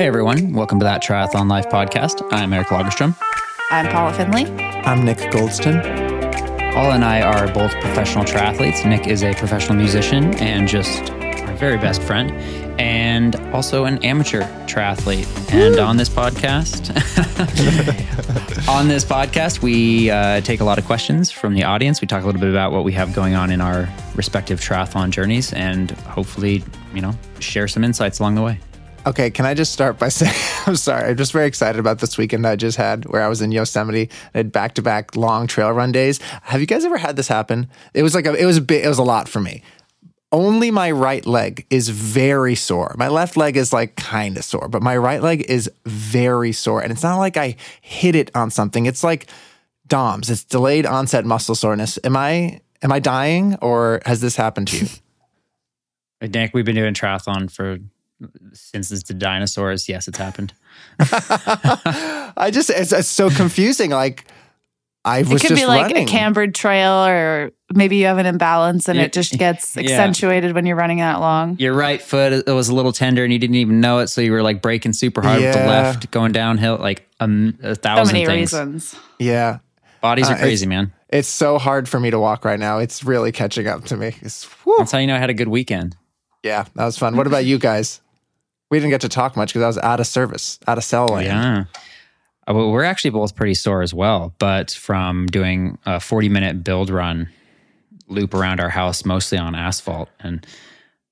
Hey everyone, welcome to that Triathlon Life podcast. I'm Eric Lagerstrom. I'm Paula Findlay. I'm Nick Goldston. Paula and I are both professional triathletes. Nick is a professional musician and just our very best friend, and also an amateur triathlete. And on this podcast, on this podcast, we uh, take a lot of questions from the audience. We talk a little bit about what we have going on in our respective triathlon journeys, and hopefully, you know, share some insights along the way. Okay, can I just start by saying I'm sorry. I'm just very excited about this weekend I just had where I was in Yosemite and had back to back long trail run days. Have you guys ever had this happen? It was like a, it was a bit, it was a lot for me. Only my right leg is very sore. My left leg is like kind of sore, but my right leg is very sore. And it's not like I hit it on something. It's like DOMS. It's delayed onset muscle soreness. Am I am I dying or has this happened to you? Nick, we've been doing triathlon for since it's the dinosaurs. Yes, it's happened. I just it's, it's so confusing. Like I was It could just be like running. a cambered trail, or maybe you have an imbalance and Yeah. it just gets Yeah. accentuated when you're running that long. Your right foot it was a little tender and you didn't even know it, so you were like braking super hard with the left, going downhill, like um, a So thousand many things. reasons. yeah. Bodies Uh, are it's- crazy, man. It's so hard for me to walk right now. It's really catching up to me. It's, whew. That's how you know I had a good weekend. Yeah, that was fun. What about you guys? We didn't get to talk much because I was out of service, out of cell land. Yeah. Uh, well, we're actually both pretty sore as well, but from doing a 40 minute build run loop around our house, mostly on asphalt. And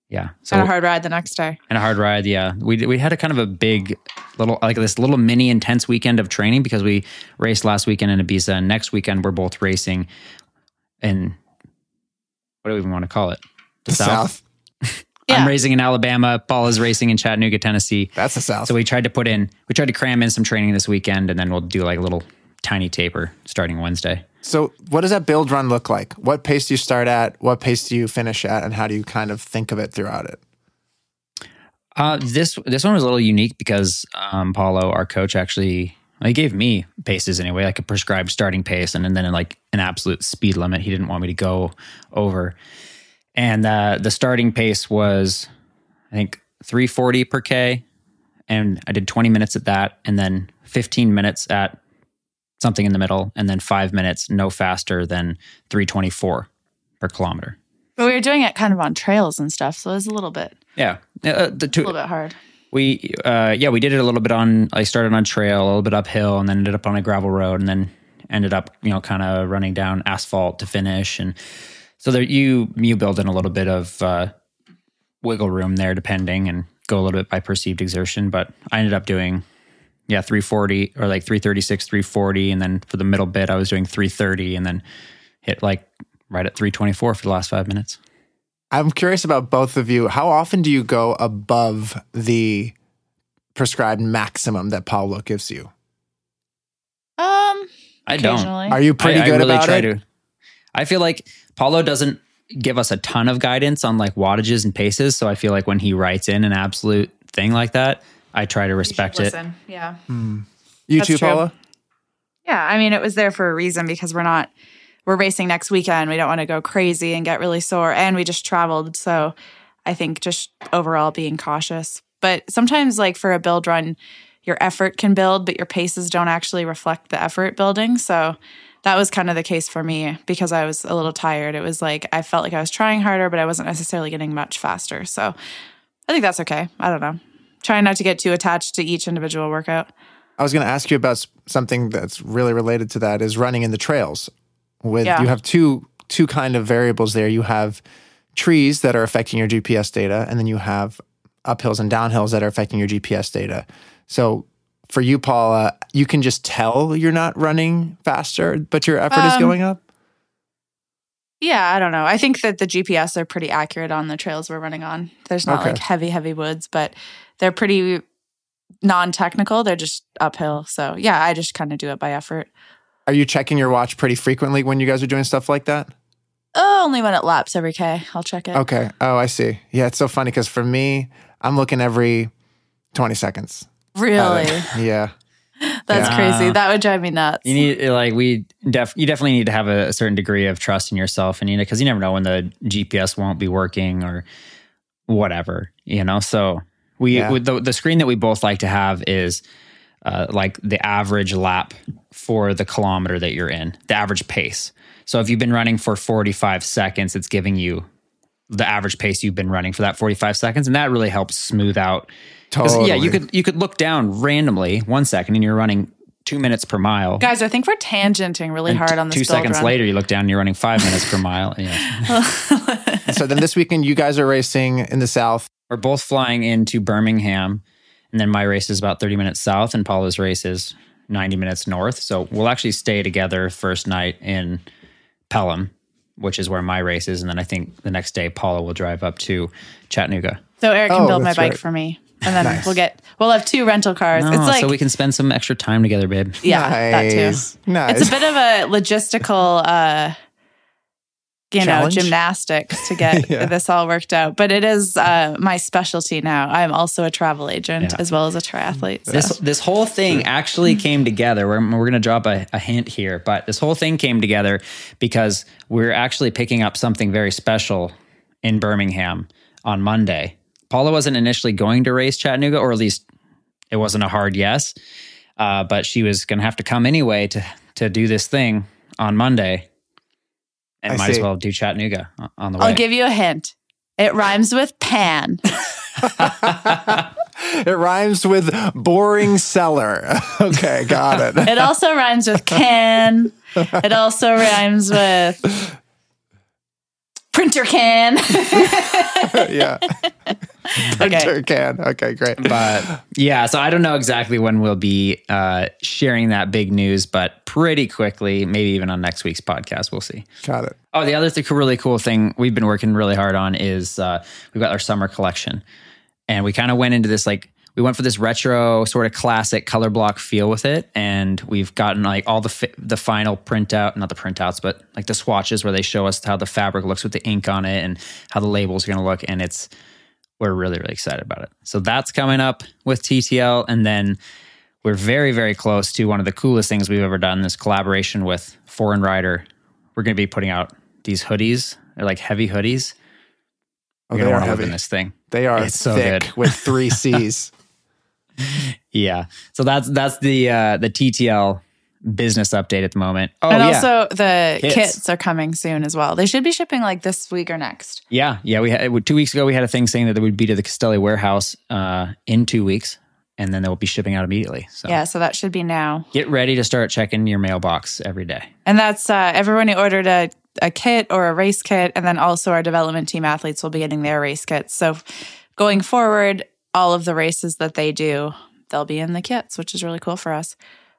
yeah. So and a hard ride the next day. and a hard ride. Yeah, we we had a kind of a big little like this little mini intense weekend of training because we raced last weekend in Ibiza, and next weekend we're both racing in what do we even want to call it? The South. Yeah. I'm racing in Alabama. Paul is racing in Chattanooga, Tennessee. That's the South. So we tried to put in, we tried to cram in some training this weekend, and then we'll do like a little tiny taper starting Wednesday. So, what does that build run look like? What pace do you start at? What pace do you finish at? And how do you kind of think of it throughout it? Uh, this this one was a little unique because um, Paulo, our coach, actually he gave me paces anyway, like a prescribed starting pace, and, and then like an absolute speed limit. He didn't want me to go over, and uh, the starting pace was I think 340 per k, and I did 20 minutes at that, and then 15 minutes at something in the middle, and then five minutes no faster than 324 per kilometer. But we were doing it kind of on trails and stuff, so it was a little bit, Yeah, uh, the a little bit hard. we uh yeah we did it a little bit on i started on trail a little bit uphill and then ended up on a gravel road and then ended up you know kind of running down asphalt to finish and so there you you build in a little bit of uh wiggle room there depending and go a little bit by perceived exertion but i ended up doing yeah 340 or like 336 340 and then for the middle bit i was doing 330 and then hit like right at 324 for the last five minutes I'm curious about both of you. How often do you go above the prescribed maximum that Paulo gives you? Um, i don't occasionally. Are you pretty I, good I really about try it? to. I feel like Paulo doesn't give us a ton of guidance on like wattages and paces, so I feel like when he writes in an absolute thing like that, I try to You should respect it. listen. Yeah. Hmm. You That's too, true. Paula? Yeah, I mean, it was there for a reason because we're not we're racing next weekend. We don't want to go crazy and get really sore, and we just traveled. So, I think just overall being cautious. But sometimes, like for a build run, your effort can build, but your paces don't actually reflect the effort building. So. That was kind of the case for me because I was a little tired. It was like I felt like I was trying harder, but I wasn't necessarily getting much faster. So I think that's okay. I don't know. Trying not to get too attached to each individual workout. I was going to ask you about something that's really related to that is running in the trails. With Yeah. you have two two kind of variables there. You have trees that are affecting your GPS data, and then you have uphills and downhills that are affecting your GPS data. So for you, Paula, you can just tell you're not running faster, but your effort is Um, going up. Yeah, I don't know. I think that the GPS are pretty accurate on the trails we're running on. There's not Okay. like heavy, heavy woods, but they're pretty non technical. They're just uphill. So yeah, I just kind of do it by effort. Are you checking your watch pretty frequently when you guys are doing stuff like that? Oh, only when it laps every K. I'll check it. Okay. Oh, I see. Yeah, it's so funny because for me, I'm looking every 20 seconds. At Really? Yeah. That's Yeah. crazy. That would drive me nuts. You need like we def you definitely need to have a, a certain degree of trust in yourself, and you know because you never know when the GPS won't be working or whatever, you know. So We Yeah. with the the screen that we both like to have is uh, like the average lap for the kilometer that you're in, the average pace. So if you've been running for 45 seconds, it's giving you the average pace you've been running for that 45 seconds, and that really helps smooth out. 'cause, Yeah, you could you could look down randomly one second and you're running two minutes per mile. Guys, I think we're tangenting really And hard t- on this. two seconds run. later, you look down and you're running five minutes per mile. Yeah. so then this weekend, you guys are racing in the South. We're both flying into Birmingham, and then my race is about 30 minutes south, and Paula's race is 90 minutes north. So we'll actually stay together first night in Pelham, which is where my race is. And then I think the next day, Paula will drive up to Chattanooga. So Eric can Oh, build my bike right. for me, and then Nice. we'll get we'll have two rental cars. Oh, it's like so we can spend some extra time together, babe. yeah, that too. Nice. It's a bit of a logistical, uh, you Challenge? know, gymnastics to get Yeah. this all worked out. But it is uh, my specialty now. I'm also a travel agent Yeah. as well as a triathlete. So. This this whole thing actually came together. We're, we're going to drop a, a hint here, but this whole thing came together because we're actually picking up something very special in Birmingham on Monday. Paula wasn't initially going to race Chattanooga, or at least it wasn't a hard yes, uh, but she was going to have to come anyway to to do this thing on Monday, and I might as well do Chattanooga on the way. I'll give you a hint. It rhymes with pan. it rhymes with boring cellar. okay, got it. It also rhymes with can. It also rhymes with printer can. yeah. okay. Can. Okay, great. but yeah, so I don't know exactly when we'll be uh, sharing that big news, but pretty quickly, maybe even on next week's podcast, we'll see. Got it. Oh, the other th- really cool thing we've been working really hard on is uh, we've got our summer collection, and we kind of went into this like we went for this retro sort of classic color block feel with it, and we've gotten like all the fi- the final printout, not the printouts, but like the swatches where they show us how the fabric looks with the ink on it and how the labels are going to look, and it's we're really really excited about it. So that's coming up with TTL, and then we're very very close to one of the coolest things we've ever done. This collaboration with Foreign Rider. We're going to be putting out these hoodies. They're like heavy hoodies. Oh, You're they are heavy. in this thing. They are It's so thick good. with three C's. Yeah. So that's that's the uh, the TTL business update at the moment. Oh and yeah, also the Kits. kits. are coming soon as well. They should be shipping like this week or next. yeah, yeah. We had two weeks ago. We had a thing saying that they would be to the Castelli warehouse uh, in two weeks, and then they'll be shipping out immediately. So Yeah, so that should be now. get ready to start checking your mailbox every day. And that's uh, everyone who ordered a, a kit or a race kit. And then also our development team athletes will be getting their race kits. So going forward, all of the races that they do, they'll be in the kits, which is really cool for us.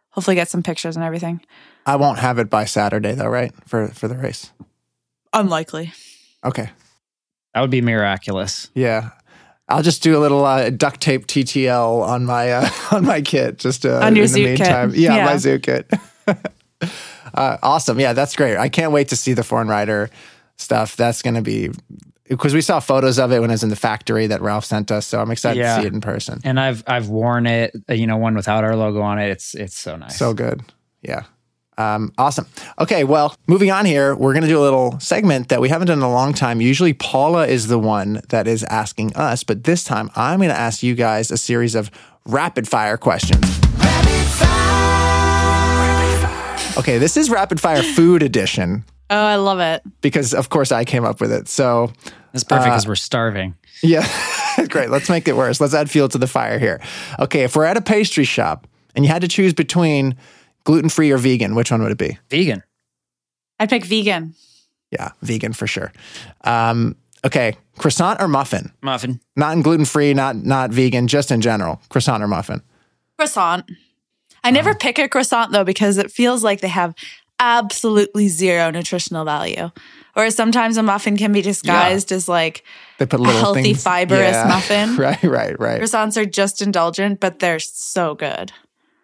Hopefully, get some pictures and everything. I won't have it by Saturday though, right? For for the race. Unlikely. Okay. That would be miraculous. Yeah. I'll just do a little uh, duct tape TTL on my uh, on my kit, just uh, On your in the Zoot kit. meantime. Yeah, Yeah. my Zoot kit. uh, awesome. Yeah, that's great. I can't wait to see the foreign rider stuff. That's going to be because we saw photos of it when it was in the factory that Ralph sent us. So I'm excited Yeah. to see it in person. And I've I've worn it. uh, You know, one without our logo on it. It's it's so nice. So good. Yeah. Um, awesome. Okay, well, moving on here, we're going to do a little segment that we haven't done in a long time. Usually, Paula is the one that is asking us, but this time I'm going to ask you guys a series of rapid fire questions. Okay, this is rapid fire food edition Oh, I love it. because, of course, I came up with it. So, That's perfect Uh, because we're starving. yeah, great. Let's make it worse. Let's add fuel to the fire here. Okay, if we're at a pastry shop and you had to choose between gluten free or vegan, which one would it be? Vegan. I'd pick vegan. Yeah, vegan for sure. Um, okay, croissant or muffin? Muffin. Not in gluten free, not not vegan, just in general. Croissant or muffin? Croissant. I never pick a croissant though because it feels like they have absolutely zero nutritional value. Or sometimes a muffin can be disguised as like They put little healthy, things- fibrous Yeah. muffin. Right, right, right. croissants are just indulgent, but they're so good.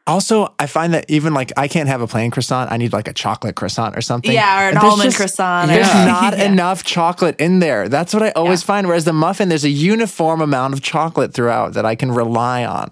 Also, I find that even like I can't have a plain croissant. I need like a chocolate croissant or something. Yeah, or an almond croissant There's Yeah. not Yeah. enough chocolate in there. That's what I always Yeah. find. Whereas the muffin, there's a uniform amount of chocolate throughout that I can rely on.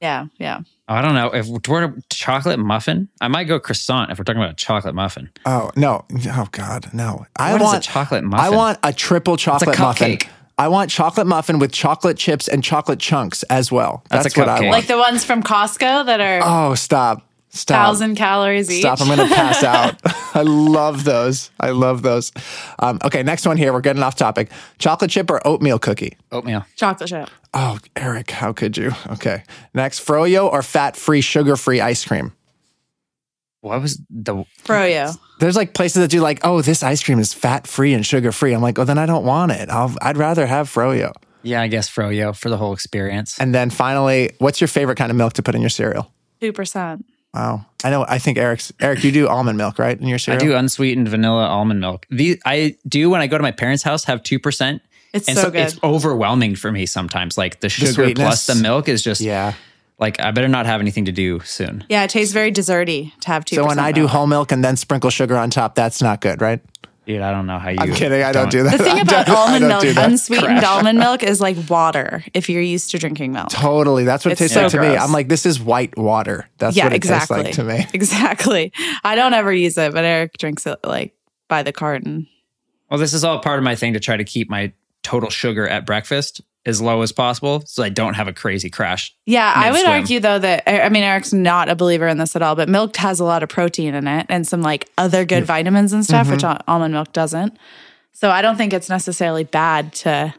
Yeah, yeah. I don't know if we're a chocolate muffin. I might go croissant if we're talking about a chocolate muffin. Oh no! Oh God, no! I What is want a chocolate muffin? I want a triple chocolate muffin. I want chocolate muffin with chocolate chips and chocolate chunks as well. That's That's, a what I want. Like the ones from Costco that are oh, stop. Stop. thousand calories each. Stop. I'm going to pass out. I love those. I love those. Um, okay, next one here. We're getting off topic. Chocolate chip or oatmeal cookie? Oatmeal. Chocolate chip. Oh, Eric, how could you? Okay. Next, froyo or fat free, sugar free ice cream? What was the? Froyo. There's like places that do like, oh, this ice cream is fat free and sugar free. I'm like, oh, then I don't want it. I'll, I'd rather have froyo. Yeah, I guess froyo for the whole experience. And then finally, what's your favorite kind of milk to put in your cereal? Two percent. Wow. I know. I think Eric's Eric. You do almond milk, right? In your I do unsweetened vanilla almond milk. These I do when I go to my parents' house have two percent. It's And so, so, good. it's overwhelming for me sometimes. Like the sugar sweetness. plus the milk is just Yeah. like I better not have anything to do soon. yeah, it tastes very desserty to have two. So when I do whole milk and then sprinkle sugar on top, that's not good, right? Dude, I don't know how you. I'm kidding. I don't, do that. the thing about almond milk, unsweetened Crash. almond milk, is like water. If you're used to drinking milk. Totally. That's what it It's tastes like so to me. I'm like, this is white water. That's yeah, what it exactly. tastes like to me. Exactly. I don't ever use it, but Eric drinks it like by the carton. Well, this is all part of my thing to try to keep my total sugar at breakfast as low as possible, so I don't have a crazy crash. Yeah, I would Mid-swim. argue though that I mean Eric's not a believer in this at all, but milk has a lot of protein in it and some like other good vitamins and stuff, which al- almond milk doesn't. So I don't think it's necessarily bad to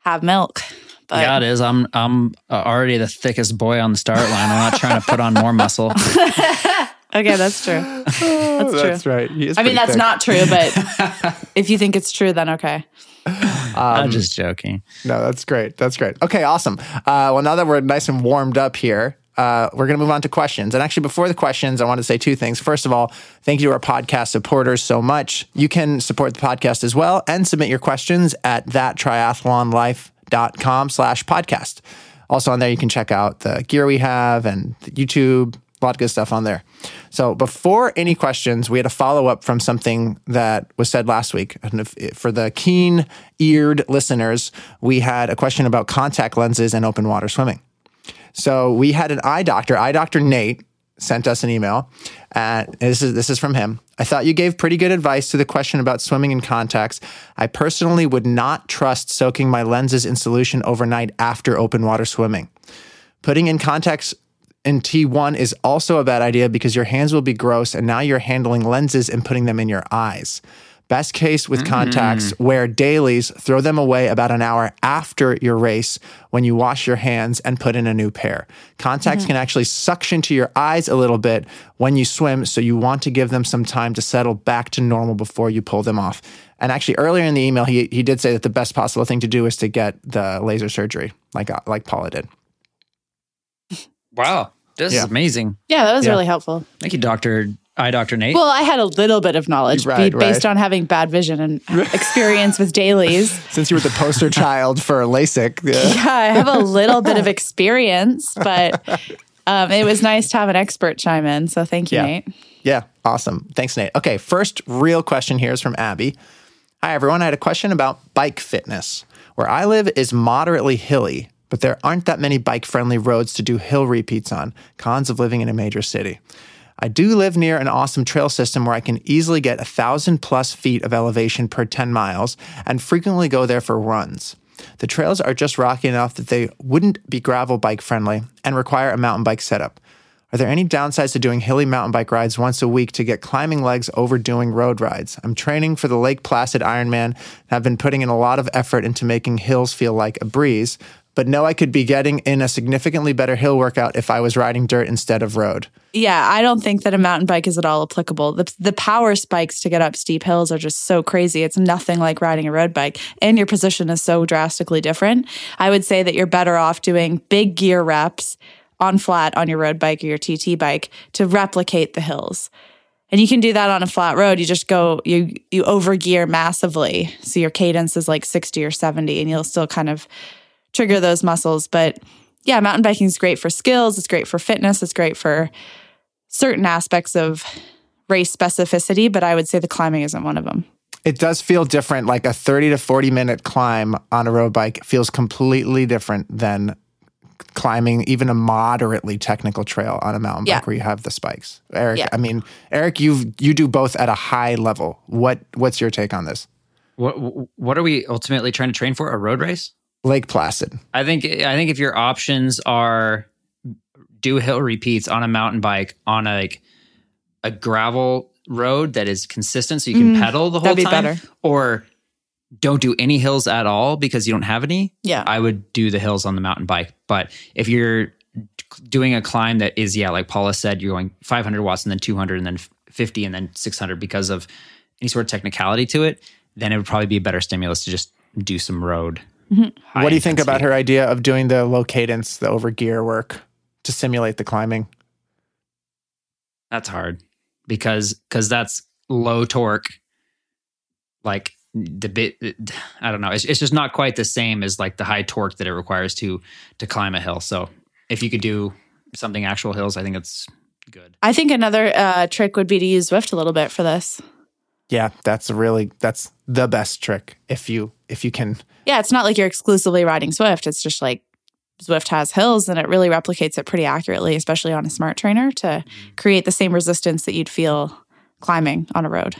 have milk. But yeah, it is. I'm I'm uh, already the thickest boy on the start line. I'm not trying to put on more muscle. okay, that's true. That's true. That's right. I mean, that's thick. not true, but if you think it's true, then okay. I'm just joking. No, that's great. That's great. Okay, awesome. Uh, well, now that we're nice and warmed up here, uh, we're going to move on to questions. And actually, before the questions, I want to say two things. First of all, thank you to our podcast supporters so much. You can support the podcast as well and submit your questions at thattriathlonlife.com slash podcast. Also on there, you can check out the gear we have and the YouTube, a lot of good stuff on there. So before any questions, we had a follow up from something that was said last week. And if, for the keen eared listeners, we had a question about contact lenses and open water swimming. So we had an eye doctor, eye doctor Nate, sent us an email. And this is this is from him. I thought you gave pretty good advice to the question about swimming in contacts. I personally would not trust soaking my lenses in solution overnight after open water swimming. Putting in contacts in T1 is also a bad idea because your hands will be gross and now you're handling lenses and putting them in your eyes. Best case with contacts, wear dailies, throw them away about an hour after your race when you wash your hands and put in a new pair. Contacts can actually suction to your eyes a little bit when you swim, so you want to give them some time to settle back to normal before you pull them off. And actually, earlier in the email, he, he did say that the best possible thing to do is to get the laser surgery, like uh, like Paula did. Wow, this Yeah. is amazing. Yeah, that was Yeah. really helpful. Thank you, Doctor Eye Doctor Nate. Well, I had a little bit of knowledge Right, be- based right. on having bad vision and experience with dailies. Since you were the poster child for LASIK, yeah. Yeah, I have a little bit of experience, but um, it was nice to have an expert chime in. So thank you, Yeah. Nate. Yeah, awesome. Thanks, Nate. Okay, first real question here is from Abby. Hi, everyone. I had a question about bike fitness. Where I live is moderately hilly, but there aren't that many bike friendly roads to do hill repeats on. Cons of living in a major city. I do live near an awesome trail system where I can easily get a thousand plus feet of elevation per 10 miles and frequently go there for runs. The trails are just rocky enough that they wouldn't be gravel bike friendly and require a mountain bike setup. Are there any downsides to doing hilly mountain bike rides once a week to get climbing legs over doing road rides? I'm training for the Lake Placid Ironman and have been putting in a lot of effort into making hills feel like a breeze, but know I could be getting in a significantly better hill workout if I was riding dirt instead of road. Yeah, I don't think that a mountain bike is at all applicable. The, the power spikes to get up steep hills are just so crazy. It's nothing like riding a road bike, and your position is so drastically different. I would say that you're better off doing big gear reps on flat on your road bike or your TT bike to replicate the hills. And you can do that on a flat road. You just go, you you overgear massively. So your cadence is like 60 or 70, and you'll still kind of trigger those muscles. But yeah, mountain biking is great for skills. It's great for fitness. It's great for certain aspects of race specificity, but I would say the climbing isn't one of them. It does feel different, like a 30 to 40 minute climb on a road bike feels completely different than climbing even a moderately technical trail on a mountain bike Yeah. where you have the spikes. Eric, Yeah. I mean, Eric, you you do both at a high level. What what's your take on this? What what are we ultimately trying to train for? A road race? Lake Placid. I think I think if your options are do hill repeats on a mountain bike on a like a gravel road that is consistent so you can Mm, pedal the whole that'd be time better. or don't do any hills at all because you don't have any Yeah. I would do the hills on the mountain bike. But if you're doing a climb that is, yeah, like Paula said, you're going 500 watts and then 200 and then 50 and then 600 because of any sort of technicality to it, then it would probably be a better stimulus to just do some road. High what do you think about her idea of doing the low cadence, the over gear work to simulate the climbing? That's hard because because that's low torque. Like the bit, I don't know. It's, it's just not quite the same as like the high torque that it requires to to climb a hill. So if you could do something actual hills, I think it's good. I think another uh, trick would be to use Zwift a little bit for this. Yeah, that's really that's the best trick if you if you can. Yeah, it's not like you're exclusively riding Zwift. It's just like Zwift has hills and it really replicates it pretty accurately, especially on a smart trainer to mm-hmm. create the same resistance that you'd feel climbing on a road.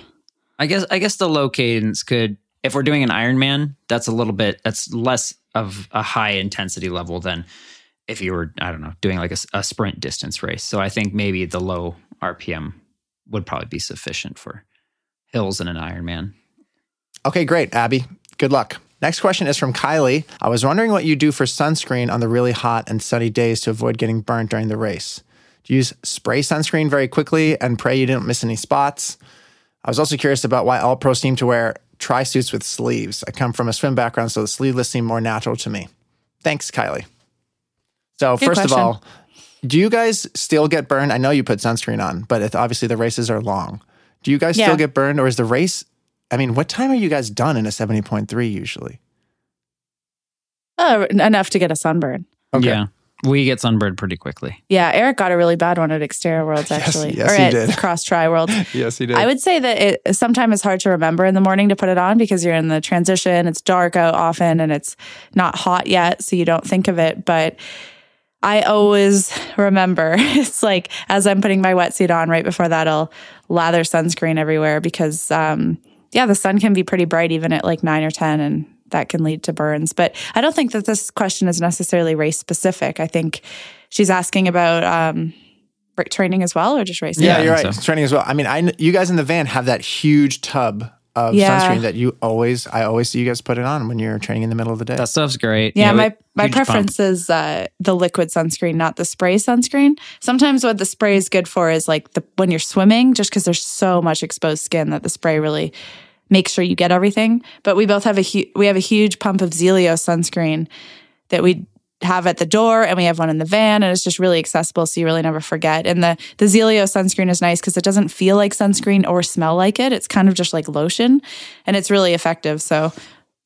I guess I guess the low cadence could if we're doing an Ironman, that's a little bit that's less of a high intensity level than if you were I don't know doing like a, a sprint distance race. So I think maybe the low RPM would probably be sufficient for hills in an Ironman. Okay, great, Abby. Good luck. Next question is from Kylie. I was wondering what you do for sunscreen on the really hot and sunny days to avoid getting burnt during the race. Do you use spray sunscreen very quickly and pray you didn't miss any spots? I was also curious about why all pros seem to wear tri suits with sleeves. I come from a swim background, so the sleeveless seem more natural to me. Thanks, Kylie. So, Good first of all, do you guys still get burned? I know you put sunscreen on, but it, obviously the races are long. Do you guys Yeah. still get burned, or is the race? I mean, what time are you guys done in a 70.3 usually? Uh, enough to get a sunburn. Okay. Yeah, we get sunburned pretty quickly. Yeah, Eric got a really bad one at Xterra Worlds actually, yes, or he at did. Cross Tri Worlds. Yes, he did. I would say that it sometimes it's hard to remember in the morning to put it on because you're in the transition. It's dark out often and it's not hot yet, so you don't think of it. But I always remember it's like as I'm putting my wetsuit on right before that, I'll lather sunscreen everywhere because, um, yeah, the sun can be pretty bright even at like nine or 10 and that can lead to burns. But I don't think that this question is necessarily race specific. I think she's asking about, um, training as well or just racing? yeah, Yeah, you're right. so. Training as well. I mean, I you guys in the van have that huge tub of Yeah. sunscreen that you always. I always see you guys put it on when you're training in the middle of the day. That stuff's great. Yeah, You know, my my huge pump. preference is uh, the liquid sunscreen, not the spray sunscreen. Sometimes what the spray is good for is like the when you're swimming, just because there's so much exposed skin that the spray really makes sure you get everything. But we both have a hu- we have a huge pump of Zealios sunscreen that we have at the door, and we have one in the van, and it's just really accessible, so you really never forget. And the the Zealios sunscreen is nice because it doesn't feel like sunscreen or smell like it. It's kind of just like lotion, and it's really effective. So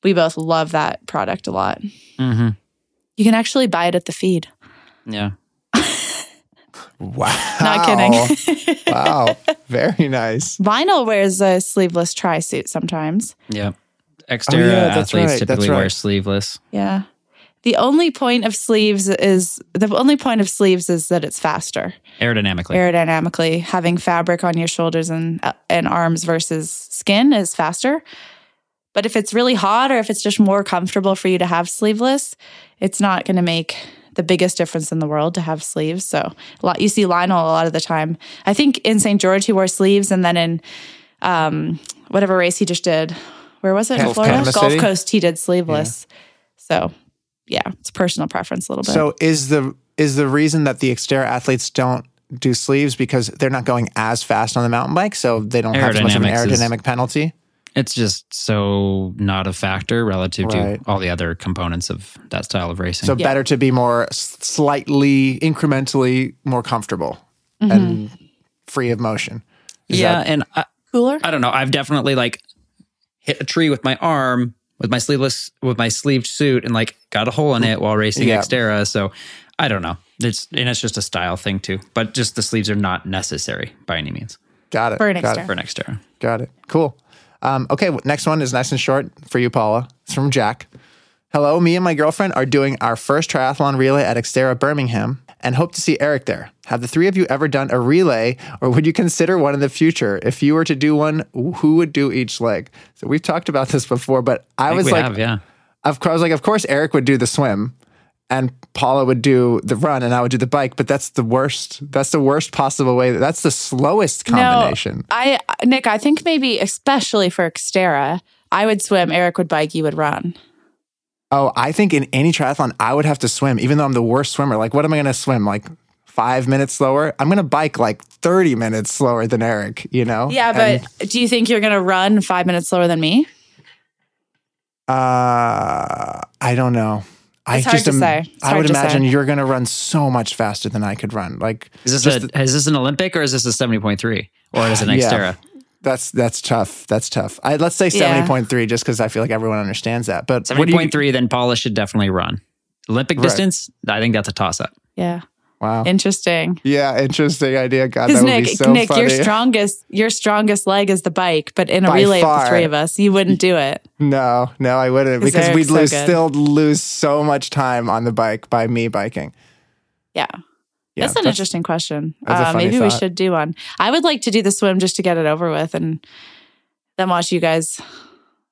we both love that product a lot. Mhm. You can actually buy it at the feed. Yeah. wow. Not kidding. wow. Very nice. Lionel wears a sleeveless tri suit sometimes. Yeah. Xterra Oh, yeah, that's athletes right, that's typically wear sleeveless. Yeah. The only point of sleeves is the only point of sleeves is that it's faster Aerodynamically. aerodynamically. Having fabric on your shoulders and uh, and arms versus skin is faster. But if it's really hot or if it's just more comfortable for you to have sleeveless, it's not going to make the biggest difference in the world to have sleeves. So a lot you see Lionel a lot of the time. I think in St. George he wore sleeves, and then in um, whatever race he just did, where was it? in Gulf Florida, Panama Gulf City? Coast. He did sleeveless. So yeah, it's personal preference a little bit. So is the is the reason that the Xterra athletes don't do sleeves because they're not going as fast on the mountain bike, so they don't have as much of an Aerodynamics is- aerodynamic penalty. It's just so not a factor relative Right. to all the other components of that style of racing. So Yeah. better to be more slightly incrementally more comfortable Mm-hmm. and free of motion. Is yeah, that- and I, Cooler. I don't know. I've definitely like hit a tree with my arm with my sleeveless with my sleeved suit and like got a hole in it while racing Yeah. Xterra. So I don't know. It's and it's just a style thing too. But just the sleeves are not necessary by any means got it. For an got Xterra. it. for an Xterra. Got it. Cool. Um, okay, next one is nice and short for you, Paula. It's from Jack. Hello, me and my girlfriend are doing our first triathlon relay at Xterra Birmingham, and hope to see Eric there. Have the three of you ever done a relay, or would you consider one in the future? If you were to do one, who would do each leg? So we've talked about this before, but I, think was like, have, yeah. of course, I was like, of course, Eric would do the swim, and Paula would do the run, and I would do the bike. But that's the worst. That's the worst possible way. That's the slowest combination. No, I Nick, I think maybe especially for Xterra, I would swim, Eric would bike, you would run. Oh, I think in any triathlon, I would have to swim, even though I'm the worst swimmer. Like, what am I going to swim? Like five minutes slower? I'm going to bike like 30 minutes slower than Eric, you know? Yeah, but and, do you think you're going to run five minutes slower than me? Uh, I don't know. It's I hard just to say. I would imagine say. you're going to run so much faster than I could run. Like, is this a, is this an Olympic or is this a 70.3 or is it an Xterra? Yeah. That's that's tough. That's tough. I, let's say seventy point three, just because I feel like everyone understands that. But seventy point three, then Paula should definitely run. Olympic right. distance, I think that's a toss up. Yeah. Wow. Interesting. Yeah, interesting idea. God, that Nick, would be so Nick, funny. your strongest your strongest leg is the bike, but in a By relay far. of the three of us, you wouldn't do it. No, no, I wouldn't because Eric's we'd lose still lose so much time on the bike by me biking. Yeah. Yeah, that's an that's, interesting question. Uh, maybe thought. we should do one. I would like to do the swim just to get it over with and then watch you guys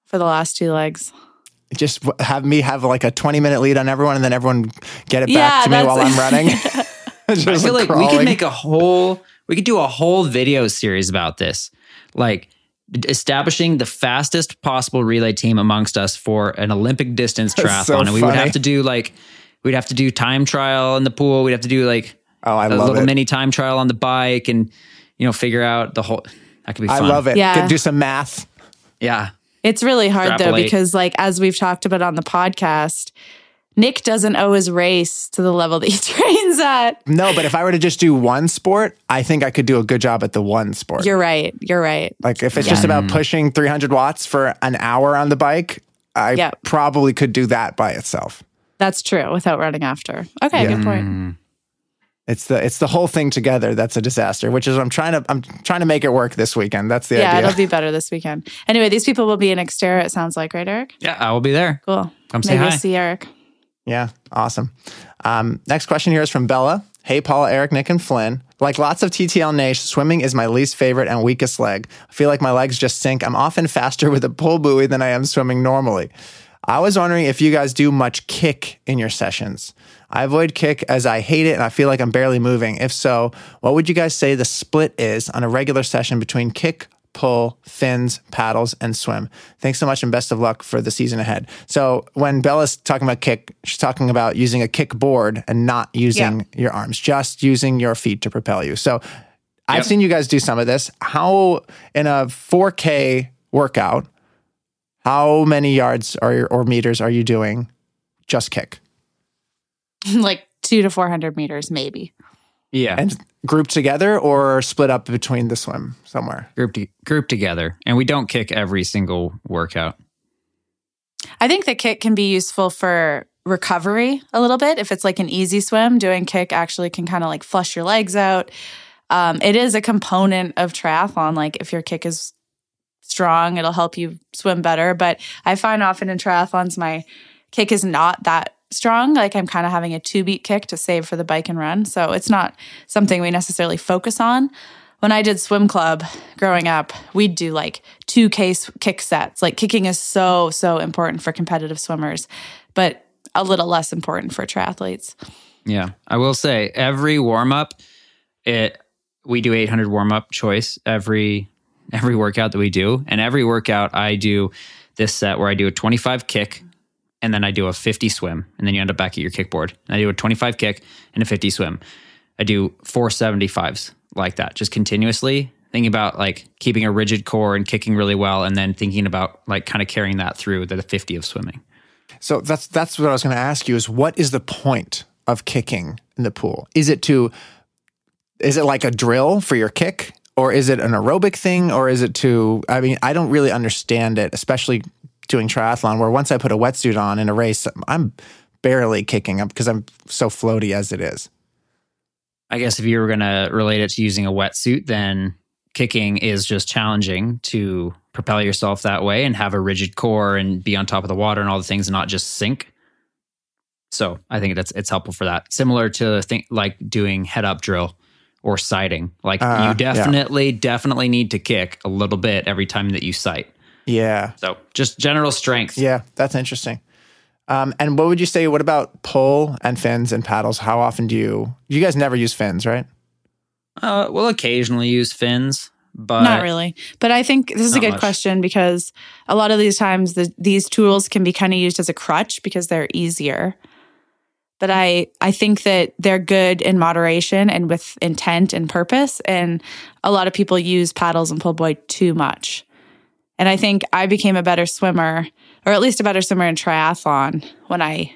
for the last two legs. Just have me have like a 20 minute lead on everyone and then everyone get it yeah, back to me while I'm running. I feel like crawling. we could make a whole, we could do a whole video series about this. Like, establishing the fastest possible relay team amongst us for an Olympic distance triathlon. So and we would have to do like, we'd have to do time trial in the pool. We'd have to do like Oh, I a love it. A little it. mini time trial on the bike and, you know, figure out the whole, that could be fun. I love it. Yeah. Could do some math. Yeah. It's really hard though, because like, as we've talked about on the podcast, Nick doesn't always race to the level that he trains at. No, but if I were to just do one sport, I think I could do a good job at the one sport. You're right. You're right. Like if it's yeah. just about mm. pushing 300 watts for an hour on the bike, I yep. probably could do that by itself. That's true without running after. Okay, yeah. good point. Mm. It's the it's the whole thing together that's a disaster. Which is I'm trying to I'm trying to make it work this weekend. That's the idea. yeah, idea. it'll be better this weekend. Anyway, these people will be in Xterra. It sounds like, right, Eric? Yeah, I will be there. Cool. Come say Maybe hi. See Eric. Yeah, awesome. Um, next question here is from Bella. Hey, Paula, Eric, Nick, and Flynn. Like lots of TTL Nash, swimming is my least favorite and weakest leg. I feel like my legs just sink. I'm often faster with a pull buoy than I am swimming normally. I was wondering if you guys do much kick in your sessions. I avoid kick as I hate it and I feel like I'm barely moving. If so, what would you guys say the split is on a regular session between kick, pull, fins, paddles, and swim? Thanks so much and best of luck for the season ahead. So, when Bella's talking about kick, she's talking about using a kick board and not using yeah. your arms, just using your feet to propel you. So, I've yep. seen you guys do some of this. How, in a 4K workout, how many yards are, or meters are you doing just kick? like two to 400 meters, maybe. Yeah. And grouped together or split up between the swim somewhere? Grouped, grouped together. And we don't kick every single workout. I think the kick can be useful for recovery a little bit. If it's like an easy swim, doing kick actually can kind of like flush your legs out. Um, it is a component of triathlon. Like if your kick is strong, it'll help you swim better. But I find often in triathlons, my kick is not that strong. Like I'm kind of having a two beat kick to save for the bike and run. So it's not something we necessarily focus on. When I did swim club growing up, we'd do like two case kick sets. Like kicking is so, so important for competitive swimmers, but a little less important for triathletes. Yeah. I will say every warm up, it we do 800 warm up choice every every workout that we do. And every workout I do this set where I do a 25 kick, and then I do a 50 swim, and then you end up back at your kickboard. And I do a 25 kick and a 50 swim. I do 475s like that, just continuously thinking about like keeping a rigid core and kicking really well, and then thinking about like kind of carrying that through the 50 of swimming. So that's that's what I was going to ask you is what is the point of kicking in the pool? Is it to is it like a drill for your kick or is it an aerobic thing or is it to I mean I don't really understand it especially doing triathlon where once I put a wetsuit on in a race, I'm barely kicking up because I'm so floaty as it is. I guess if you were going to relate it to using a wetsuit, then kicking is just challenging to propel yourself that way and have a rigid core and be on top of the water and all the things and not just sink. So I think that's it's helpful for that. Similar to think like doing head up drill or sighting. Like Uh, you definitely, definitely need to kick a little bit every time that you sight. Yeah. So just general strength. Yeah, that's interesting. Um, and what would you say? What about pull and fins and paddles? How often do you? You guys never use fins, right? Uh, we'll occasionally use fins, but Not really. But I think this is a good much. question because a lot of these times the, these tools can be kind of used as a crutch because they're easier. But I, I think that they're good in moderation and with intent and purpose. And a lot of people use paddles and pull buoy too much. And I think I became a better swimmer, or at least a better swimmer in triathlon when I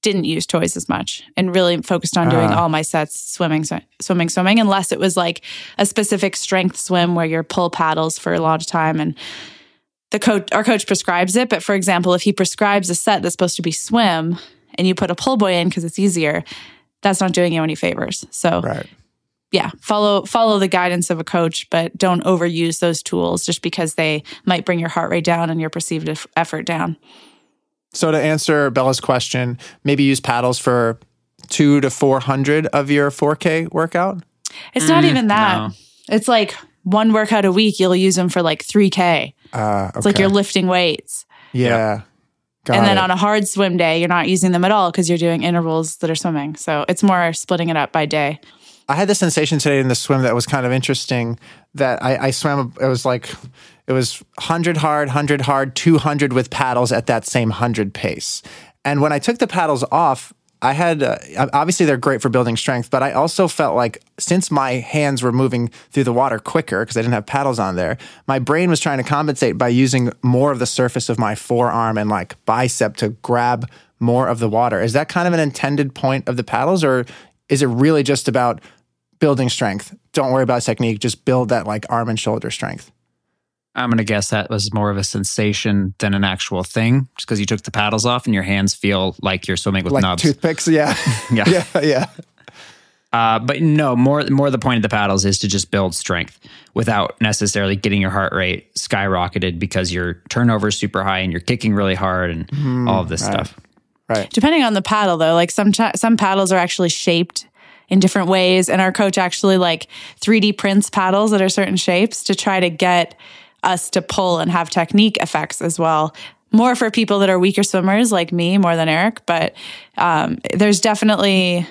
didn't use toys as much and really focused on doing Ah. all my sets swimming, sw- swimming, swimming, unless it was like a specific strength swim where you're pull paddles for a lot of time and the coach our coach prescribes it. But for example, if he prescribes a set that's supposed to be swim and you put a pull buoy in because it's easier, that's not doing you any favors. So Right. Yeah, follow follow the guidance of a coach, but don't overuse those tools just because they might bring your heart rate down and your perceived effort down. So to answer Bella's question, maybe use paddles for two to four hundred of your 4K workout. It's not even that. no. It's like one workout a week, you'll use them for like 3K. Uh, It's like you're lifting weights. yeah. Got and then it. on a hard swim day, you're not using them at all because you're doing intervals that are swimming. So it's more splitting it up by day. I had the sensation today in the swim that was kind of interesting. That I, I swam. It was like it was hundred hard, hundred hard, two hundred with paddles at that same hundred pace. And when I took the paddles off, I had uh, obviously they're great for building strength, but I also felt like since my hands were moving through the water quicker because I didn't have paddles on there, my brain was trying to compensate by using more of the surface of my forearm and like bicep to grab more of the water. Is that kind of an intended point of the paddles, or is it really just about building strength? Don't worry about technique, just build that like arm and shoulder strength. I'm going to guess that was more of a sensation than an actual thing, just because you took the paddles off and your hands feel like you're swimming with Like nubs. toothpicks, yeah. Yeah. yeah, yeah. Uh, but no, more more the point of the paddles is to just build strength without necessarily getting your heart rate skyrocketed because your turnover is super high and you're kicking really hard and all of this stuff. Right. Depending on the paddle, though, like some some paddles are actually shaped in different ways, and our coach actually like 3D prints paddles that are certain shapes to try to get us to pull and have technique effects as well. More for people that are weaker swimmers like me, more than Eric, but um, there's definitely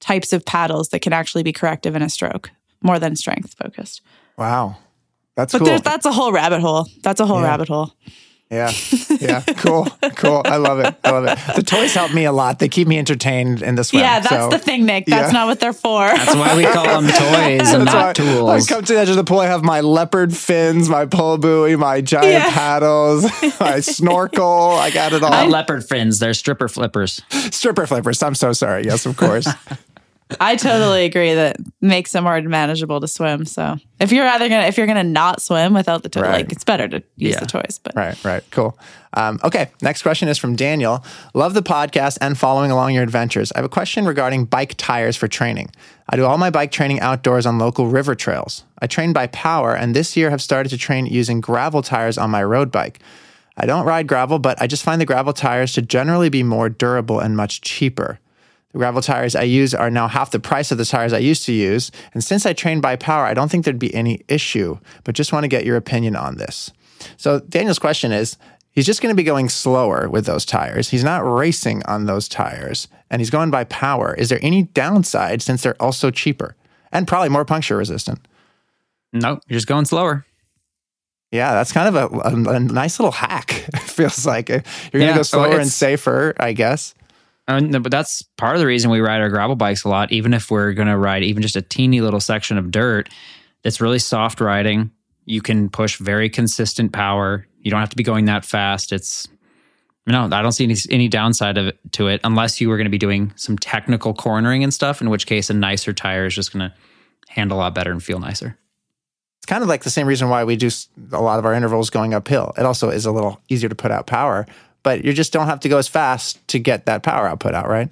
types of paddles that can actually be corrective in a stroke, more than strength focused. Wow. That's But cool. that's a whole rabbit hole. That's a whole Yeah. rabbit hole. Yeah. Yeah. Cool. Cool. I love it. I love it. The toys help me a lot. They keep me entertained in this swim. yeah, that's so- the thing, Nick. That's yeah. not what they're for. That's why we call them toys and That's not why I come to the edge of the pool. I have my leopard fins, my pull buoy, my giant Yeah. paddles, my snorkel. I got it all. Not leopard fins, they're stripper flippers. Stripper flippers. I'm so sorry. Yes, of course. I totally agree that makes it more manageable to swim. So if you're either gonna if you're gonna not swim without the toy, Right. like it's better to use Yeah. the toys. But Right, right. Cool. Um, okay. Next question is from Daniel. Love the podcast and following along your adventures. I have a question regarding bike tires for training. I do all my bike training outdoors on local river trails. I train by power and this year have started to train using gravel tires on my road bike. I don't ride gravel, but I just find the gravel tires to generally be more durable and much cheaper. The gravel tires I use are now half the price of the tires I used to use. And since I train by power, I don't think there'd be any issue, but just want to get your opinion on this. So, Daniel's question is he's just going to be going slower with those tires. He's not racing on those tires and he's going by power. Is there any downside since they're also cheaper and probably more puncture resistant? Nope, you're just going slower. Yeah, that's kind of a, a, a nice little hack. It feels like you're going to Yeah, go slower and safer, I guess. Uh, no, but that's part of the reason we ride our gravel bikes a lot, even if we're going to ride even just a teeny little section of dirt. It's really soft riding. You can push very consistent power. You don't have to be going that fast. It's no, I don't see any, any downside of it, to it unless you were going to be doing some technical cornering and stuff. In which case, a nicer tire is just going to handle a lot better and feel nicer. It's kind of like the same reason why we do a lot of our intervals going uphill. It also is a little easier to put out power, but you just don't have to go as fast to get that power output out, right?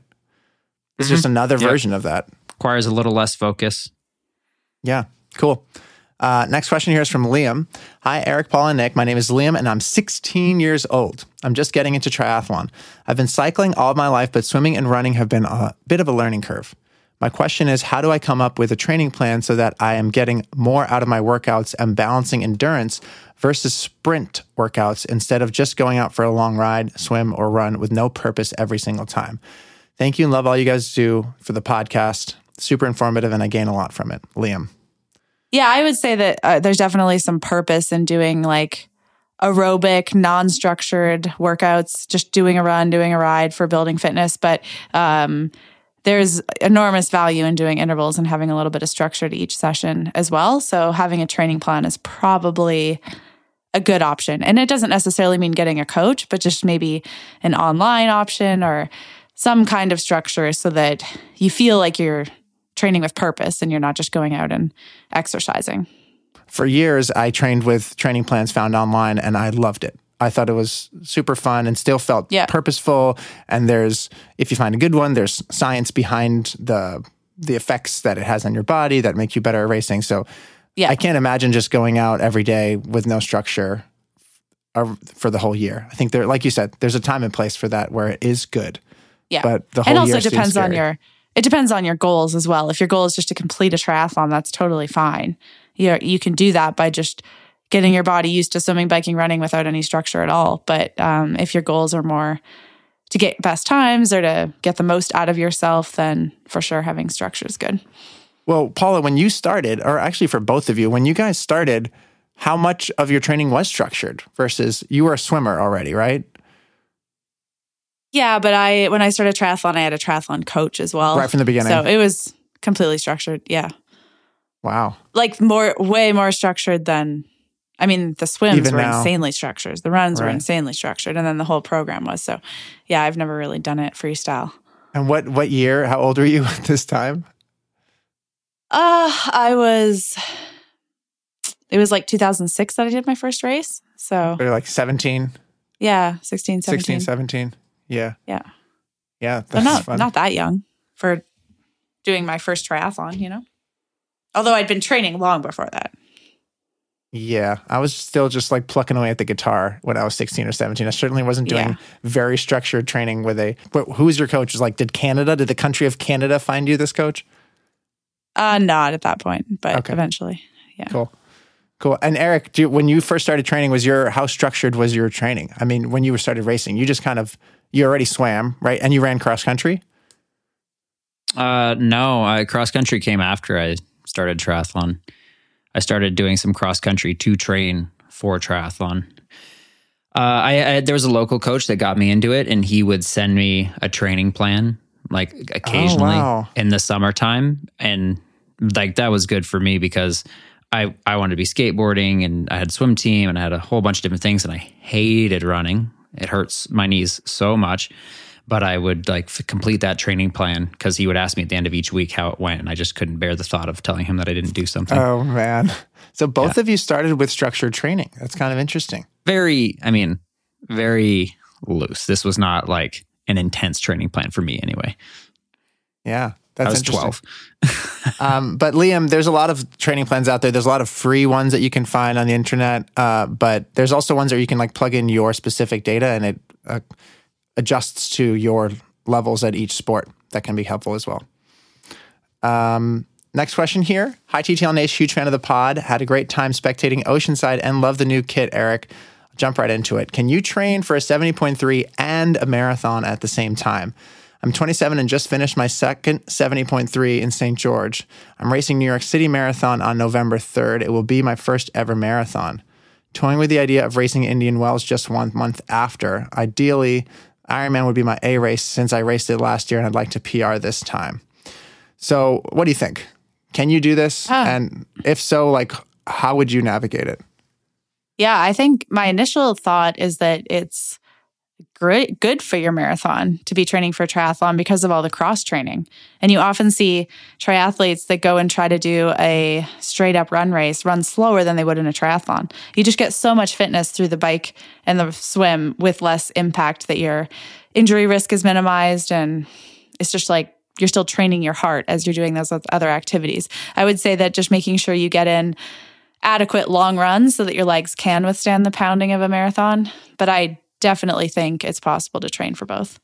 It's just another Yep. version of that. Requires a little less focus. Yeah, cool. Uh, next question here is from Liam. Hi, Eric, Paul, and Nick. My name is Liam, and I'm 16 years old. I'm just getting into triathlon. I've been cycling all my life, but swimming and running have been a bit of a learning curve. My question is how do I come up with a training plan so that I am getting more out of my workouts and balancing endurance versus sprint workouts instead of just going out for a long ride, swim, or run with no purpose every single time? Thank you and love all you guys do for the podcast. Super informative, and I gain a lot from it. Liam. Yeah, I would say that uh, there's definitely some purpose in doing like aerobic, non structured workouts, just doing a run, doing a ride for building fitness. But um, there's enormous value in doing intervals and having a little bit of structure to each session as well. So having a training plan is probably a good option. And it doesn't necessarily mean getting a coach, but just maybe an online option or some kind of structure so that you feel like you're training with purpose and you're not just going out and exercising. For years, I trained with training plans found online and I loved it. I thought it was super fun and still felt Yeah. purposeful. And there's, if you find a good one, there's science behind the the effects that it has on your body that make you better at racing. So Yeah. I can't imagine just going out every day with no structure for the whole year. I think there, like you said, there's a time and place for that where it is good. Yeah. But the whole and also depends on your it depends on your goals as well. If your goal is just to complete a triathlon, that's totally fine. You you can do that by just getting your body used to swimming, biking, running without any structure at all. But um, if your goals are more to get best times or to get the most out of yourself, then for sure having structure is good. Well, Paula, when you started, or actually for both of you, when you guys started, how much of your training was structured versus you were a swimmer already, right? Yeah, but I when I started triathlon, I had a triathlon coach as well. Right from the beginning. So it was completely structured. Yeah. Wow. like more way more structured than I mean the swims Even were now. insanely structured. The runs were insanely structured and then the whole program was. So yeah, I've never really done it freestyle. And what what year? How old were you at this time? Uh I was it was like 2006 that I did my first race. So Were you like 17, yeah, 16, 17. 16, 17? Yeah. Yeah. Yeah. That's not fun. not that young for doing my first triathlon, you know? Although I'd been training long before that. Yeah. I was still just like plucking away at the guitar when I was 16 or 17. I certainly wasn't doing Yeah. very structured training with a. But who was your coach? Was like, did Canada, did the country of Canada find you this coach? Uh not at that point, but Okay. eventually. Yeah. Cool. Cool. And Eric, do, when you first started training, was your how structured was your training? I mean, when you started racing, you just kind of you already swam, right? And you ran cross country. Uh, no, I, cross country came after I started triathlon. I started doing some cross country to train for triathlon. Uh, I, I there was a local coach that got me into it, and he would send me a training plan like occasionally wow. in the summertime, and like that was good for me because I I wanted to be skateboarding, and I had swim team, and I had a whole bunch of different things, and I hated running. It hurts my knees so much but I would like f- complete that training plan because he would ask me at the end of each week how it went, and I just couldn't bear the thought of telling him that I didn't do something. Oh man! So both of you started with structured training. That's kind of interesting. very, I mean, very loose. This was not like an intense training plan for me anyway. Yeah, I was twelve. Um, but Liam, there's a lot of training plans out there. There's a lot of free ones that you can find on the internet. Uh, but there's also ones where you can like plug in your specific data and it uh, adjusts to your levels at each sport. That can be helpful as well. Um, next question here. Hi TTL Nation, huge fan of the pod. Had a great time spectating Oceanside and love the new kit, Eric. Jump right into it. Can you train for a 70.3 and a marathon at the same time? I'm 27 and just finished my second 70.3 in St. George. I'm racing New York City Marathon on November 3rd. It will be my first ever marathon. Toying with the idea of racing Indian Wells just one month after. Ideally, Ironman would be my A race since I raced it last year and I'd like to PR this time. So, what do you think? Can you do this? Huh. And if so, like, how would you navigate it? Yeah, I think my initial thought is that it's great good for your marathon to be training for triathlon because of all the cross training. And you often see triathletes that go and try to do a straight up run race run slower than they would in a triathlon. You just get so much fitness through the bike and the swim with less impact that your injury risk is minimized and it's just like you're still training your heart as you're doing those other activities. I would say that just making sure you get in adequate long runs so that your legs can withstand the pounding of a marathon. But I definitely think it's possible to train for both.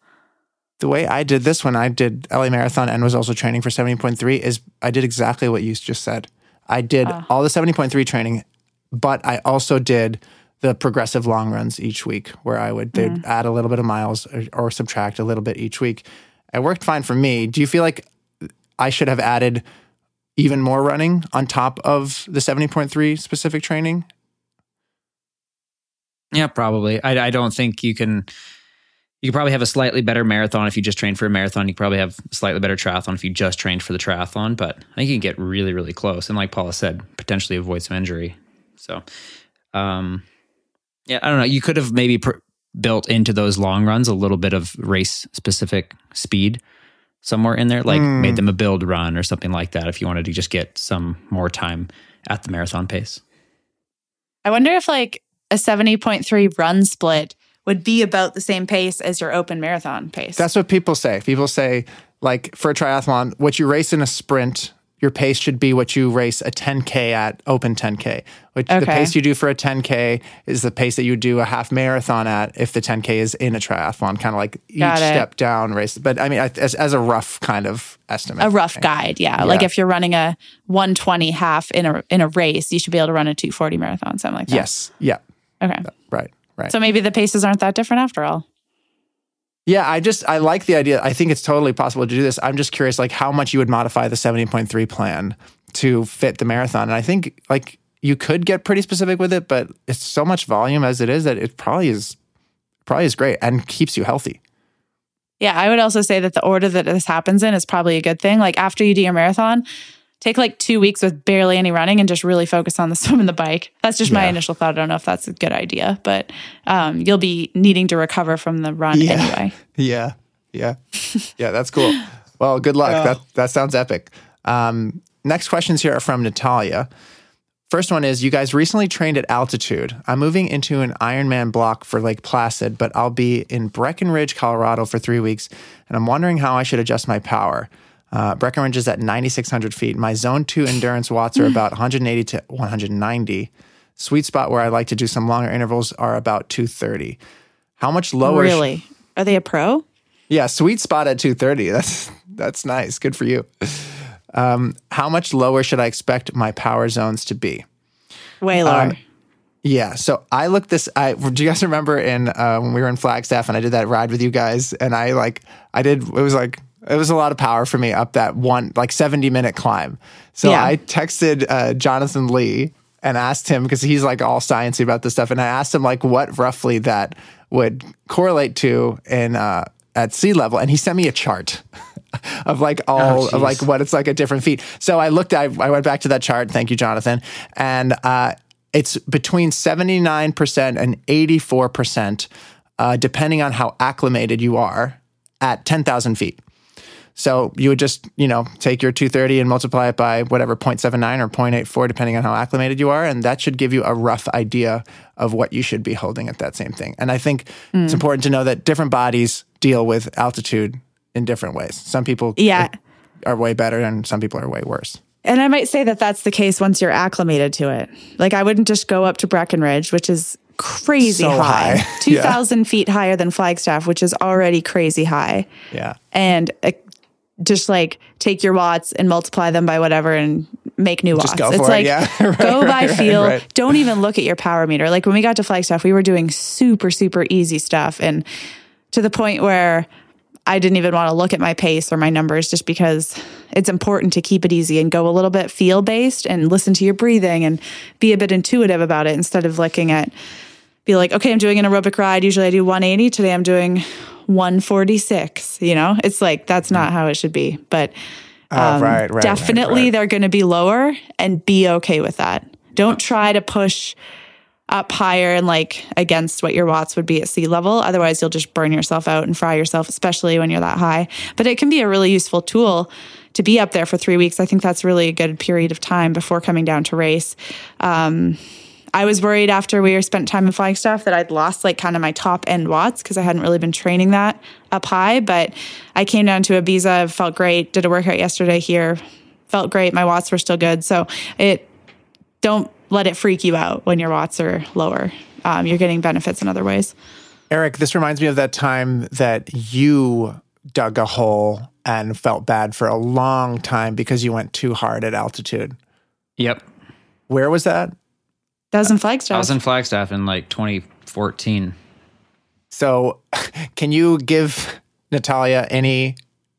The way I did this when I did LA Marathon and was also training for 70.3 is I did exactly what you just said. I did Ah. all the 70.3 training, but I also did the progressive long runs each week where I would they'd add a little bit of miles or, or subtract a little bit each week. It worked fine for me. Do you feel like I should have added even more running on top of the 70.3 specific training? Yeah, probably. I, I don't think you can. You could probably have a slightly better marathon if you just trained for a marathon. You probably have a slightly better triathlon if you just trained for the triathlon. But I think you can get really, really close. And like Paula said, potentially avoid some injury. So, um, yeah, I don't know. You could have maybe pr- built into those long runs a little bit of race specific speed somewhere in there, like Hmm. made them a build run or something like that. If you wanted to just get some more time at the marathon pace. I wonder if like a 70.3 run split would be about the same pace as your open marathon pace. That's what people say. People say, like, for a triathlon, what you race in a sprint, your pace should be what you race a 10K at open 10K. Which the pace you do for a 10K is the pace that you do a half marathon at if the 10K is in a triathlon, kind of like each step down race. But I mean, as, as a rough kind of estimate. a rough guide, yeah. Like if you're running a 120 half in a in a race, you should be able to run a 240 marathon, something like that. Yes. Yeah. Okay. Uh, right. Right. So maybe the paces aren't that different after all. Yeah, I just I like the idea. I think it's totally possible to do this. I'm just curious, like how much you would modify the 70.3 plan to fit the marathon. And I think like you could get pretty specific with it, but it's so much volume as it is that it probably is probably is great and keeps you healthy. Yeah, I would also say that the order that this happens in is probably a good thing. Like after you do your marathon, take like two weeks with barely any running and just really focus on the swim and the bike. That's just my initial thought. I don't know if that's a good idea, but um, you'll be needing to recover from the run Yeah. anyway. Yeah. Yeah. Yeah, that's cool. Well, good luck. That that sounds epic. Um, next questions here are from Natalia. First one is you guys recently trained at altitude. I'm moving into an Ironman block for Lake Placid, but I'll be in Breckenridge, Colorado for three weeks, and I'm wondering how I should adjust my power. Uh, Breckenridge is at 9,600 feet. My zone two endurance watts are about 180 to 190. Sweet spot where I like to do some longer intervals are about 230. How much lower? Really? Are they a pro? Yeah, sweet spot at 230. That's that's nice. Good for you. Um, how much lower should I expect my power zones to be? Way lower. Um, Yeah, so I looked this. I do you guys remember in uh, when we were in Flagstaff and I did that ride with you guys and I like I did it was like it was a lot of power for me up that one like seventy minute climb. So Yeah. I texted uh, Jonathan Lee and asked him because he's like all sciencey about this stuff, and I asked him like what roughly that would correlate to in uh, at sea level, and he sent me a chart. Of like all of like what it's like at different feet. So I looked, I, I went back to that chart. Thank you, Jonathan. And uh, it's between 79% and 84%, uh, depending on how acclimated you are at 10,000 feet. So you would just, you know, take your 230 and multiply it by whatever 0.79 or 0.84, depending on how acclimated you are. And that should give you a rough idea of what you should be holding at that same thing. And I think it's important to know that different bodies deal with altitude in different ways. Some people Yeah. are way better and some people are way worse. And I might say that that's the case once you're acclimated to it. Like I wouldn't just go up to Breckenridge, which is crazy So high, high. 2,000 feet higher than Flagstaff, which is already crazy high. Yeah. And uh, just like take your watts and multiply them by whatever and make new watts. it's it, like yeah. Right, go by right, right, feel. right. Don't even look at your power meter. Like when we got to Flagstaff, we were doing super, super easy stuff. And to the point where I didn't even want to look at my pace or my numbers just because it's important to keep it easy and go a little bit feel based and listen to your breathing and be a bit intuitive about it instead of looking at be like, okay, I'm doing an aerobic ride. Usually I do 180. Today I'm doing 146. You know, it's like that's not how it should be. But Oh, right, right, right, definitely right. they're going to be lower and be okay with that. Don't try to push up higher and like against what your watts would be at sea level. Otherwise, you'll just burn yourself out and fry yourself, especially when you're that high. But it can be a really useful tool to be up there for three weeks. I think that's really a good period of time before coming down to race. Um, I was worried after we spent time in Flagstaff that I'd lost like kind of my top end watts because I hadn't really been training that up high. But I came down to Ibiza, felt great, did a workout yesterday here, felt great. My watts were still good. So it, don't let it freak you out when your watts are lower. Um, you're getting benefits in other ways. Eric, this reminds me of that time that you dug a hole and felt bad for a long time because you went too hard at altitude. Yep. Where was that? That was in Flagstaff. I was in Flagstaff in like 2014. So, can you give Natalia any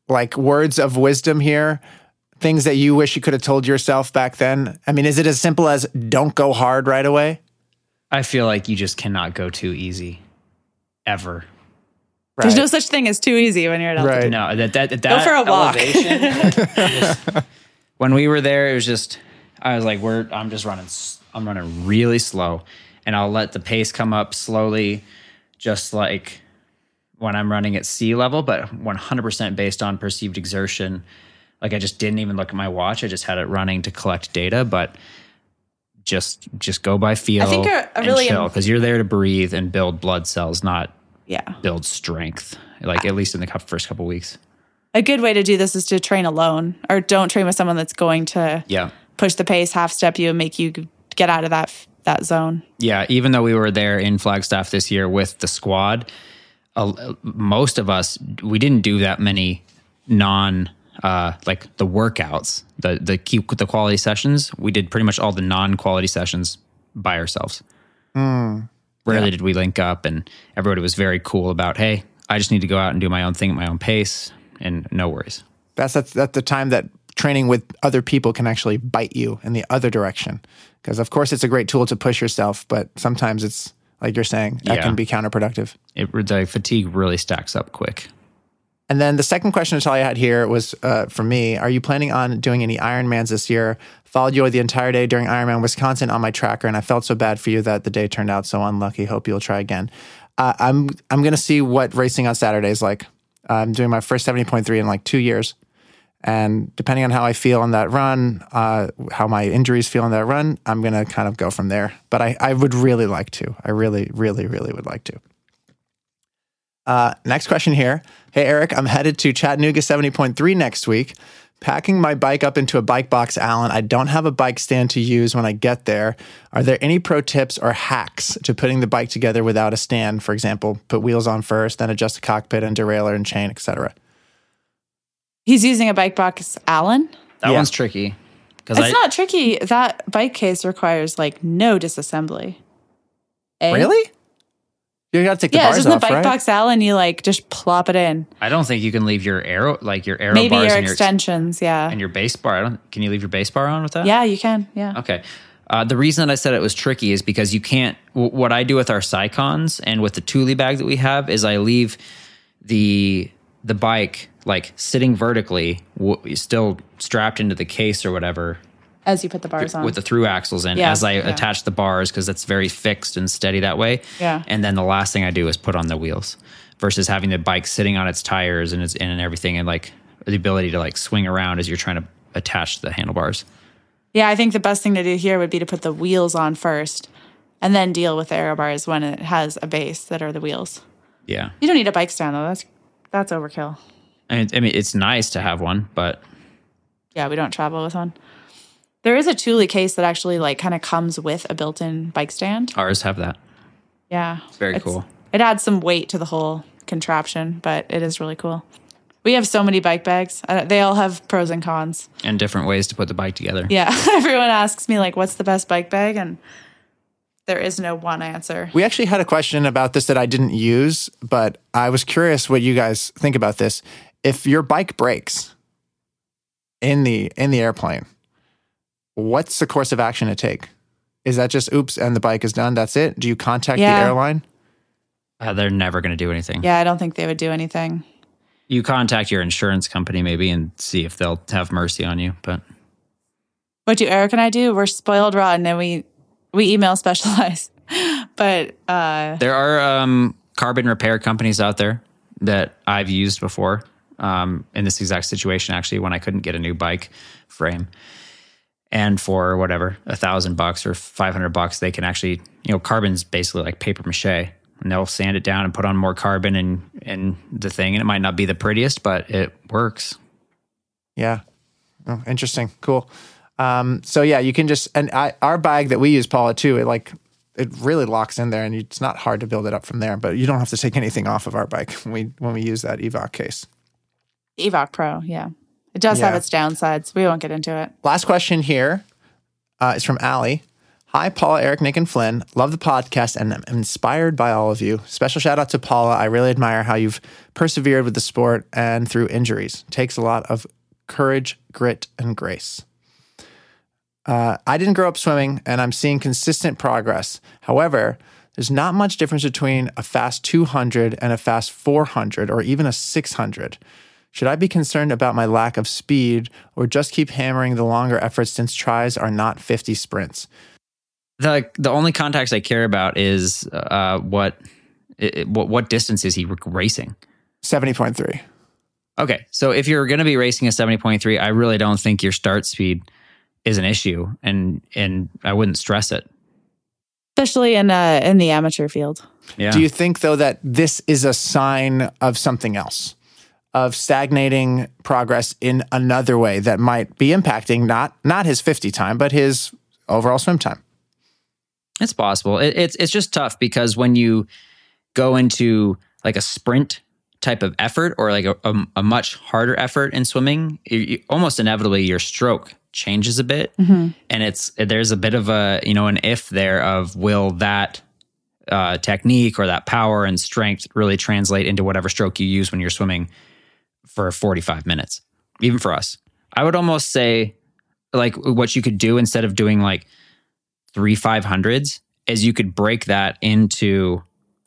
like words of wisdom here? Things that you wish you could have told yourself back then? I mean, is it as simple as don't go hard right away? I feel like you just cannot go too easy ever. There's no such thing as too easy when you're at altitude. Right. No, that that that Go for a walk. elevation, just- when we were there, it was just I was like, "We're I'm just running. I'm running really slow, and I'll let the pace come up slowly, just like when I'm running at sea level, but 100% based on perceived exertion. Like I just didn't even look at my watch. I just had it running to collect data, but just just go by feel. I think a- a and really- chill because you're there to breathe and build blood cells, not Yeah. build strength. Like at least in the first couple weeks. A good way to do this is to train alone or don't train with someone that's going to Yeah. push the pace, half step you, and make you get out of that that zone. Yeah, even though we were there in Flagstaff this year with the squad, uh, most of us we didn't do that many non uh, like the workouts, the the key, the quality sessions. We did pretty much all the non quality sessions by ourselves. Rarely did we link up, and everybody was very cool about, hey, I just need to go out and do my own thing at my own pace, and no worries. That's that's, that's the time that training with other people can actually bite you in the other direction. Because of course it's a great tool to push yourself, but sometimes it's like you're saying that Yeah. can be counterproductive. It the fatigue really stacks up quick. And then the second question Natalia had here was uh, for me: Are you planning on doing any Ironmans this year? Followed you the entire day during Ironman Wisconsin on my tracker, and I felt so bad for you that the day turned out so unlucky. Hope you'll try again. Uh, I'm I'm gonna see what racing on Saturday is like. I'm doing my first seventy point three in like two years, and depending on how I feel on that run, uh, how my injuries feel on that run, I'm gonna kind of go from there. But I I would really like to. I really really really would like to. Uh, next question here. Hey, Eric, I'm headed to Chattanooga 70.3 next week. Packing my bike up into a bike box, Alan. I don't have a bike stand to use when I get there. Are there any pro tips or hacks to putting the bike together without a stand? For example, put wheels on first, then adjust the cockpit and derailleur and chain, etc. He's using a bike box Alan. That Yeah. one's tricky It's I not tricky. That bike case requires like no disassembly. Eh? Really? You got to take the Yeah, bars just in the bike right? box Alan, you like just plop it in. I don't think you can leave your arrow like your arrow Maybe bars your and your extensions. Yeah. and your base bar. I don't. Can you leave your base bar on with that? Yeah, you can. Yeah. Okay. Uh, the reason that I said it was tricky is because you can't. W- what I do with our Scicons and with the Thule bag that we have is I leave the the bike like sitting vertically, w- still strapped into the case or whatever, As you put the bars on. with the through axles in Yeah, as I yeah. attach the bars because that's very fixed and steady that way. Yeah. And then the last thing I do is put on the wheels versus having the bike sitting on its tires and its and everything and like the ability to like swing around as you're trying to attach the handlebars. yeah, I think the best thing to do here would be to put the wheels on first and then deal with the aero bars when it has a base that are the wheels. Yeah. You don't need a bike stand though. That's that's overkill. I mean, I mean, it's nice to have one, but Yeah, we don't travel with one. There is a Thule case that actually like kind of comes with a built-in bike stand. ours have that. Yeah, it's very cool. It adds some weight to the whole contraption, but it is really cool. We have so many bike bags. Uh, they all have pros and cons. And different ways to put the bike together. Yeah, everyone asks me like, "What's the best bike bag?" and there is no one answer. We actually had a question about this that I didn't use, but I was curious what you guys think about this. If your bike breaks in the in the airplane, what's the course of action to take? Is that just oops and the bike is done? That's it? Do you contact Yeah. the airline? Uh, they're never going to do anything. Yeah, I don't think they would do anything. You contact your insurance company maybe and see if they'll have mercy on you. But What do Eric and I do? We're spoiled rotten, and we we email Specialized. but uh, there are um, carbon repair companies out there that I've used before um, in this exact situation, actually, when I couldn't get a new bike frame. And for whatever, a thousand bucks or 500 bucks, they can actually, you know, carbon's basically like paper mache. And they'll sand it down and put on more carbon and, and the thing. And it might not be the prettiest, but it works. Yeah. Oh, interesting. Cool. Um, so yeah, you can just and I, our bag that we use, Paula, too. It like it really locks in there, and it's not hard to build it up from there. But you don't have to take anything off of our bike when we when we use that Evoc case. Evoc Pro, yeah. It does have its downsides. We won't get into it. Last question here uh, is from Allie. Hi, Paula, Eric, Nick, and Flynn. Love the podcast and I'm inspired by all of you. Special shout out to Paula. I really admire how you've persevered with the sport and through injuries. Takes a lot of courage, grit, and grace. Uh, I didn't grow up swimming and I'm seeing consistent progress. However, there's not much difference between a fast 200 and a fast 400 or even a 600. Should I be concerned about my lack of speed or just keep hammering the longer efforts since tries are not 50 sprints? The the only context I care about is uh, what it, what what distance is he racing? 70.3. Okay, so if you're going to be racing a 70.3, I really don't think your start speed is an issue, and and I wouldn't stress it. Especially in uh, in the amateur field. Yeah. Do you think, though, that this is a sign of something else, of stagnating progress in another way that might be impacting not not his 50 time, but his overall swim time? It's possible. It, it's it's just tough because when you go into like a sprint type of effort or like a, a, a much harder effort in swimming, you, you- almost inevitably your stroke changes a bit, and it's there's a bit of a you know an if there of will that uh, technique or that power and strength really translate into whatever stroke you use when you're swimming for 45 minutes, even for us. I would almost say like what you could do instead of doing like three 500s is you could break that into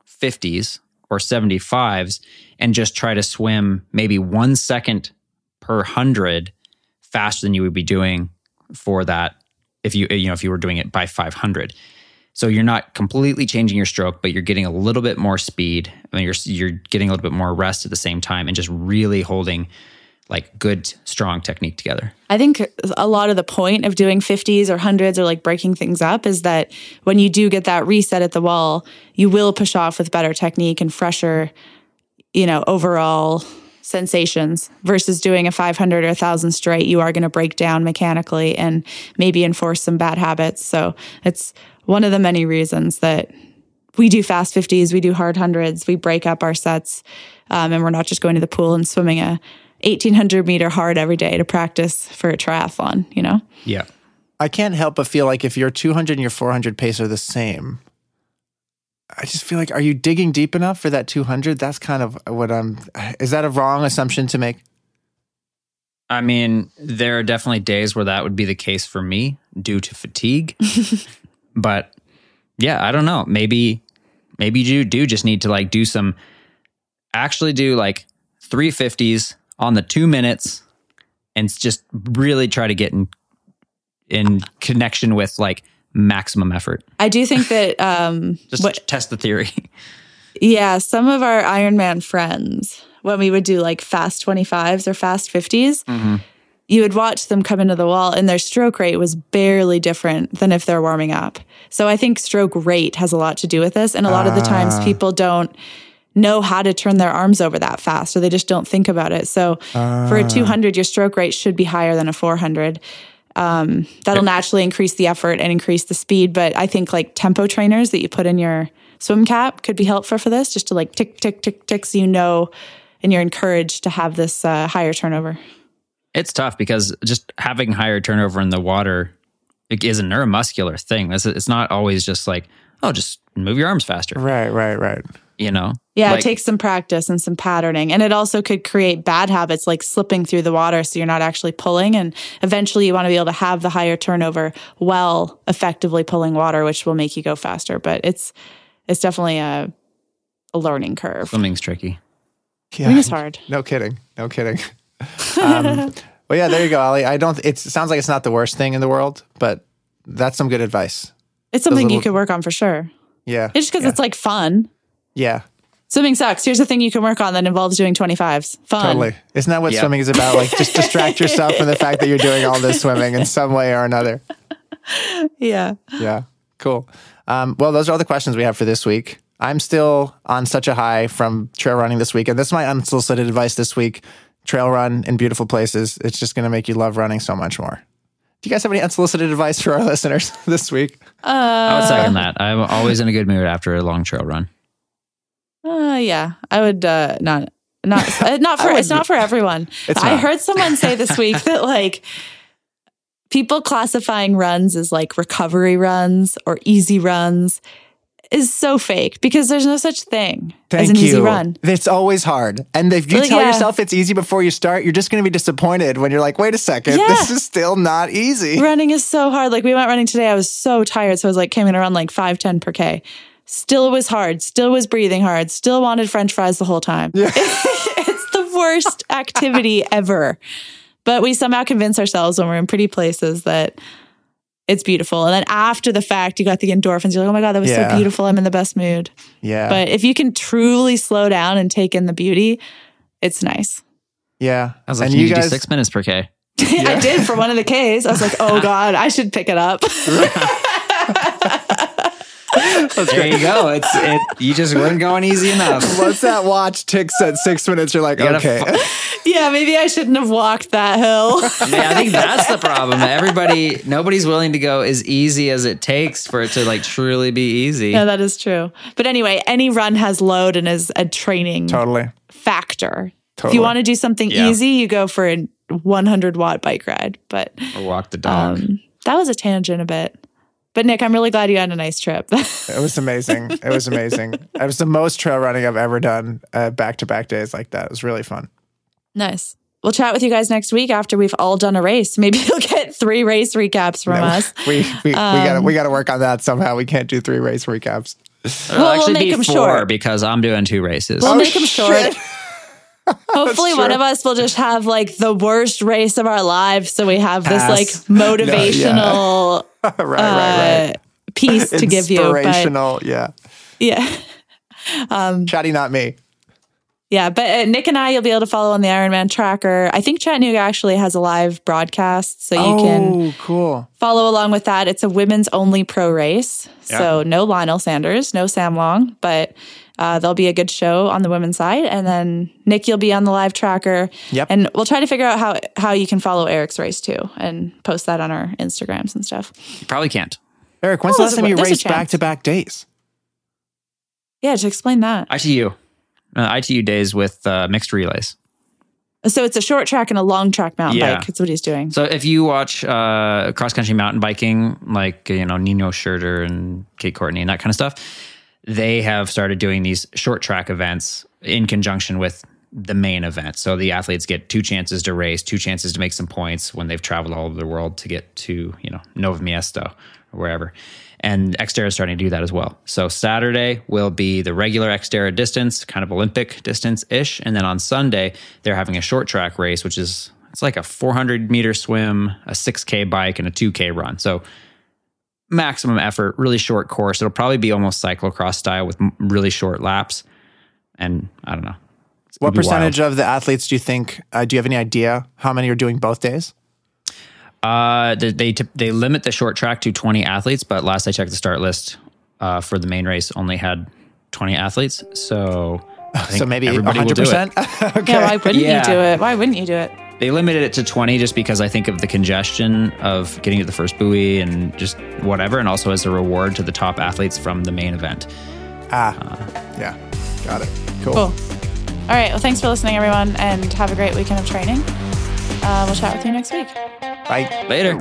50s or 75s and just try to swim maybe one second per hundred faster than you would be doing for that if you you know if you were doing it by 500 so you're not completely changing your stroke but you're getting a little bit more speed. And you're you're getting a little bit more rest at the same time and just really holding like good strong technique together. I think a lot of the point of doing 50s or 100s or like breaking things up is that when you do get that reset at the wall, you will push off with better technique and fresher, you know, overall sensations versus doing a 500 or 1000 straight. You are going to break down mechanically and maybe enforce some bad habits. So it's one of the many reasons that we do fast 50s, we do hard hundreds, we break up our sets, um, and we're not just going to the pool and swimming a 1800 meter hard every day to practice for a triathlon, you know? yeah I can't help but feel like if your 200 and your 400 pace are the same, I just feel like, are you digging deep enough for that 200? That's kind of what I'm. Is that a wrong assumption to make? I mean, there are definitely days where that would be the case for me due to fatigue. but yeah, I don't know. Maybe maybe you do just need to like do some actually do like 350s on the 2 minutes and just really try to get in in connection with like maximum effort. I do think that, um, Just what, test the theory. yeah, some of our Ironman friends, when we would do like fast 25s or fast 50s, mm-hmm. you would watch them come into the wall and their stroke rate was barely different than if they're warming up. So I think stroke rate has a lot to do with this. And a lot of the times ah. people don't know how to turn their arms over that fast or they just don't think about it. So for a ah. 200, your stroke rate should be higher than a 400. Um, that'll naturally increase the effort and increase the speed. But I think like tempo trainers that you put in your swim cap could be helpful for this, just to like tick, tick, tick, tick, so you know and you're encouraged to have this uh, higher turnover. It's tough because just having higher turnover in the water it is a neuromuscular thing. It's, it's not always just like, oh, just move your arms faster, Right, right, right. you know? Yeah, Like- it takes some practice and some patterning. And it also could create bad habits like slipping through the water so you're not actually pulling. And eventually you want to be able to have the higher turnover while effectively pulling water, which will make you go faster. But it's it's definitely a a learning curve. Swimming's tricky. Yeah. Swimming is hard. No kidding. No kidding. um, well, yeah, there you go, Allie. I don't. It sounds like it's not the worst thing in the world, but that's some good advice. It's something you little- could work on for sure. Yeah. It's just because yeah. it's like fun. yeah. Swimming sucks. Here's the thing you can work on that involves doing 25s. Fun. Totally. Isn't that what Yeah. swimming is about? Like, just distract yourself from the fact that you're doing all this swimming in some way or another. Yeah. Yeah. Cool. Um, well, those are all the questions we have for this week. I'm still on such a high from trail running this week. And this is my unsolicited advice this week trail run in beautiful places. It's just going to make you love running so much more. Do you guys have any unsolicited advice for our listeners this week? I would second that. I'm always in a good mood after a long trail run. Uh, yeah, I would uh, not not uh, not for it's not for everyone. I heard someone say this week that like people classifying runs as like recovery runs or easy runs is so fake because there's no such thing Thank as an you. easy run. It's always hard. And if you Well, tell yeah. yourself it's easy before you start, you're just going to be disappointed when you're like, wait a second, Yeah. this is still not easy. running is so hard. Like we went running today, I was so tired, so I was like came in around like five ten per k. Still was hard. Still was breathing hard. Still wanted French fries the whole time. it's the worst activity ever. But we somehow convince ourselves when we're in pretty places that it's beautiful. And then after the fact, you got the endorphins. You're like, oh my God, that was Yeah. so beautiful. I'm in the best mood. Yeah. But if you can truly slow down and take in the beauty, it's nice. yeah. I was like, and you, you do guys, six minutes per K. I did for one of the Ks. I was like, oh God, I should pick it up. There you go. It's it. You just weren't going easy enough. once that watch ticks at six minutes, you're like, You okay. fu- yeah, maybe I shouldn't have walked that hill. Yeah, I think that's the problem. Everybody, nobody's willing to go as easy as it takes for it to like truly be easy. yeah, that is true. But anyway, any run has load and is a training totally. factor. If you want to do something Yeah. easy, you go for a 100 watt bike ride. But Or walk the dog. um, that was a tangent a bit. But Nick, I'm really glad you had a nice trip. It was amazing. It was amazing. It was the most trail running I've ever done back to back days like that. It was really fun. nice. We'll chat with you guys next week after we've all done a race. Maybe you'll get three race recaps from us. We we, we gotta Um, we gotta work on that somehow. We can't do three race recaps. It'll we'll actually make be 'em four short. because I'm doing two races. We'll Oh, make them short. shit. Hopefully, one of us will just have like the worst race of our lives. So we have this Pass. like motivational right, right, uh, right. piece to give you. But Inspirational. yeah. yeah. Chatty, not me. Yeah, but uh, Nick and I, you'll be able to follow on the Ironman tracker. I think Chattanooga actually has a live broadcast, so you can oh, cool. follow along with that. It's a women's only pro race, so no Lionel Sanders, no Sam Long, but uh, there'll be a good show on the women's side. And then Nick, you'll be on the live tracker. Yep. And we'll try to figure out how how you can follow Eric's race too, and post that on our Instagrams and stuff. You probably can't. Eric, when's Oh, the last time you raced back to back days? Yeah, to explain that. ITU. Uh, ITU days with uh, mixed relays. So it's a short track and a long track mountain Yeah. bike. That's what he's doing. So if you watch uh, cross country mountain biking, like you know Nino Schurter and Kate Courtney and that kind of stuff, they have started doing these short track events in conjunction with the main event. So the athletes get two chances to race, two chances to make some points when they've traveled all over the world to get to you know Nova Miesto or wherever. And Xterra is starting to do that as well. So Saturday will be the regular Xterra distance, kind of Olympic distance ish, and then on Sunday they're having a short track race, which is it's like a 400 meter swim, a 6K bike, and a 2K run. So maximum effort, really short course. It'll probably be almost cyclocross style with really short laps. And I don't know. What be wild. percentage of the athletes do you think? Uh, do you have any idea how many are doing both days? Uh, they they, tip- they limit the short track to 20 athletes, but last I checked, the start list uh, for the main race only had 20 athletes. So I think So maybe everybody will hundred do it. percent. Okay. Yeah, why wouldn't Yeah. you do it? Why wouldn't you do it? They limited it to 20 just because I think of the congestion of getting to the first buoy and just whatever, and also as a reward to the top athletes from the main event. Ah, yeah, got it. Cool. Cool. All right. Well, thanks for listening, everyone, and have a great weekend of training. Uh, we'll chat with you next week. Bye. Later.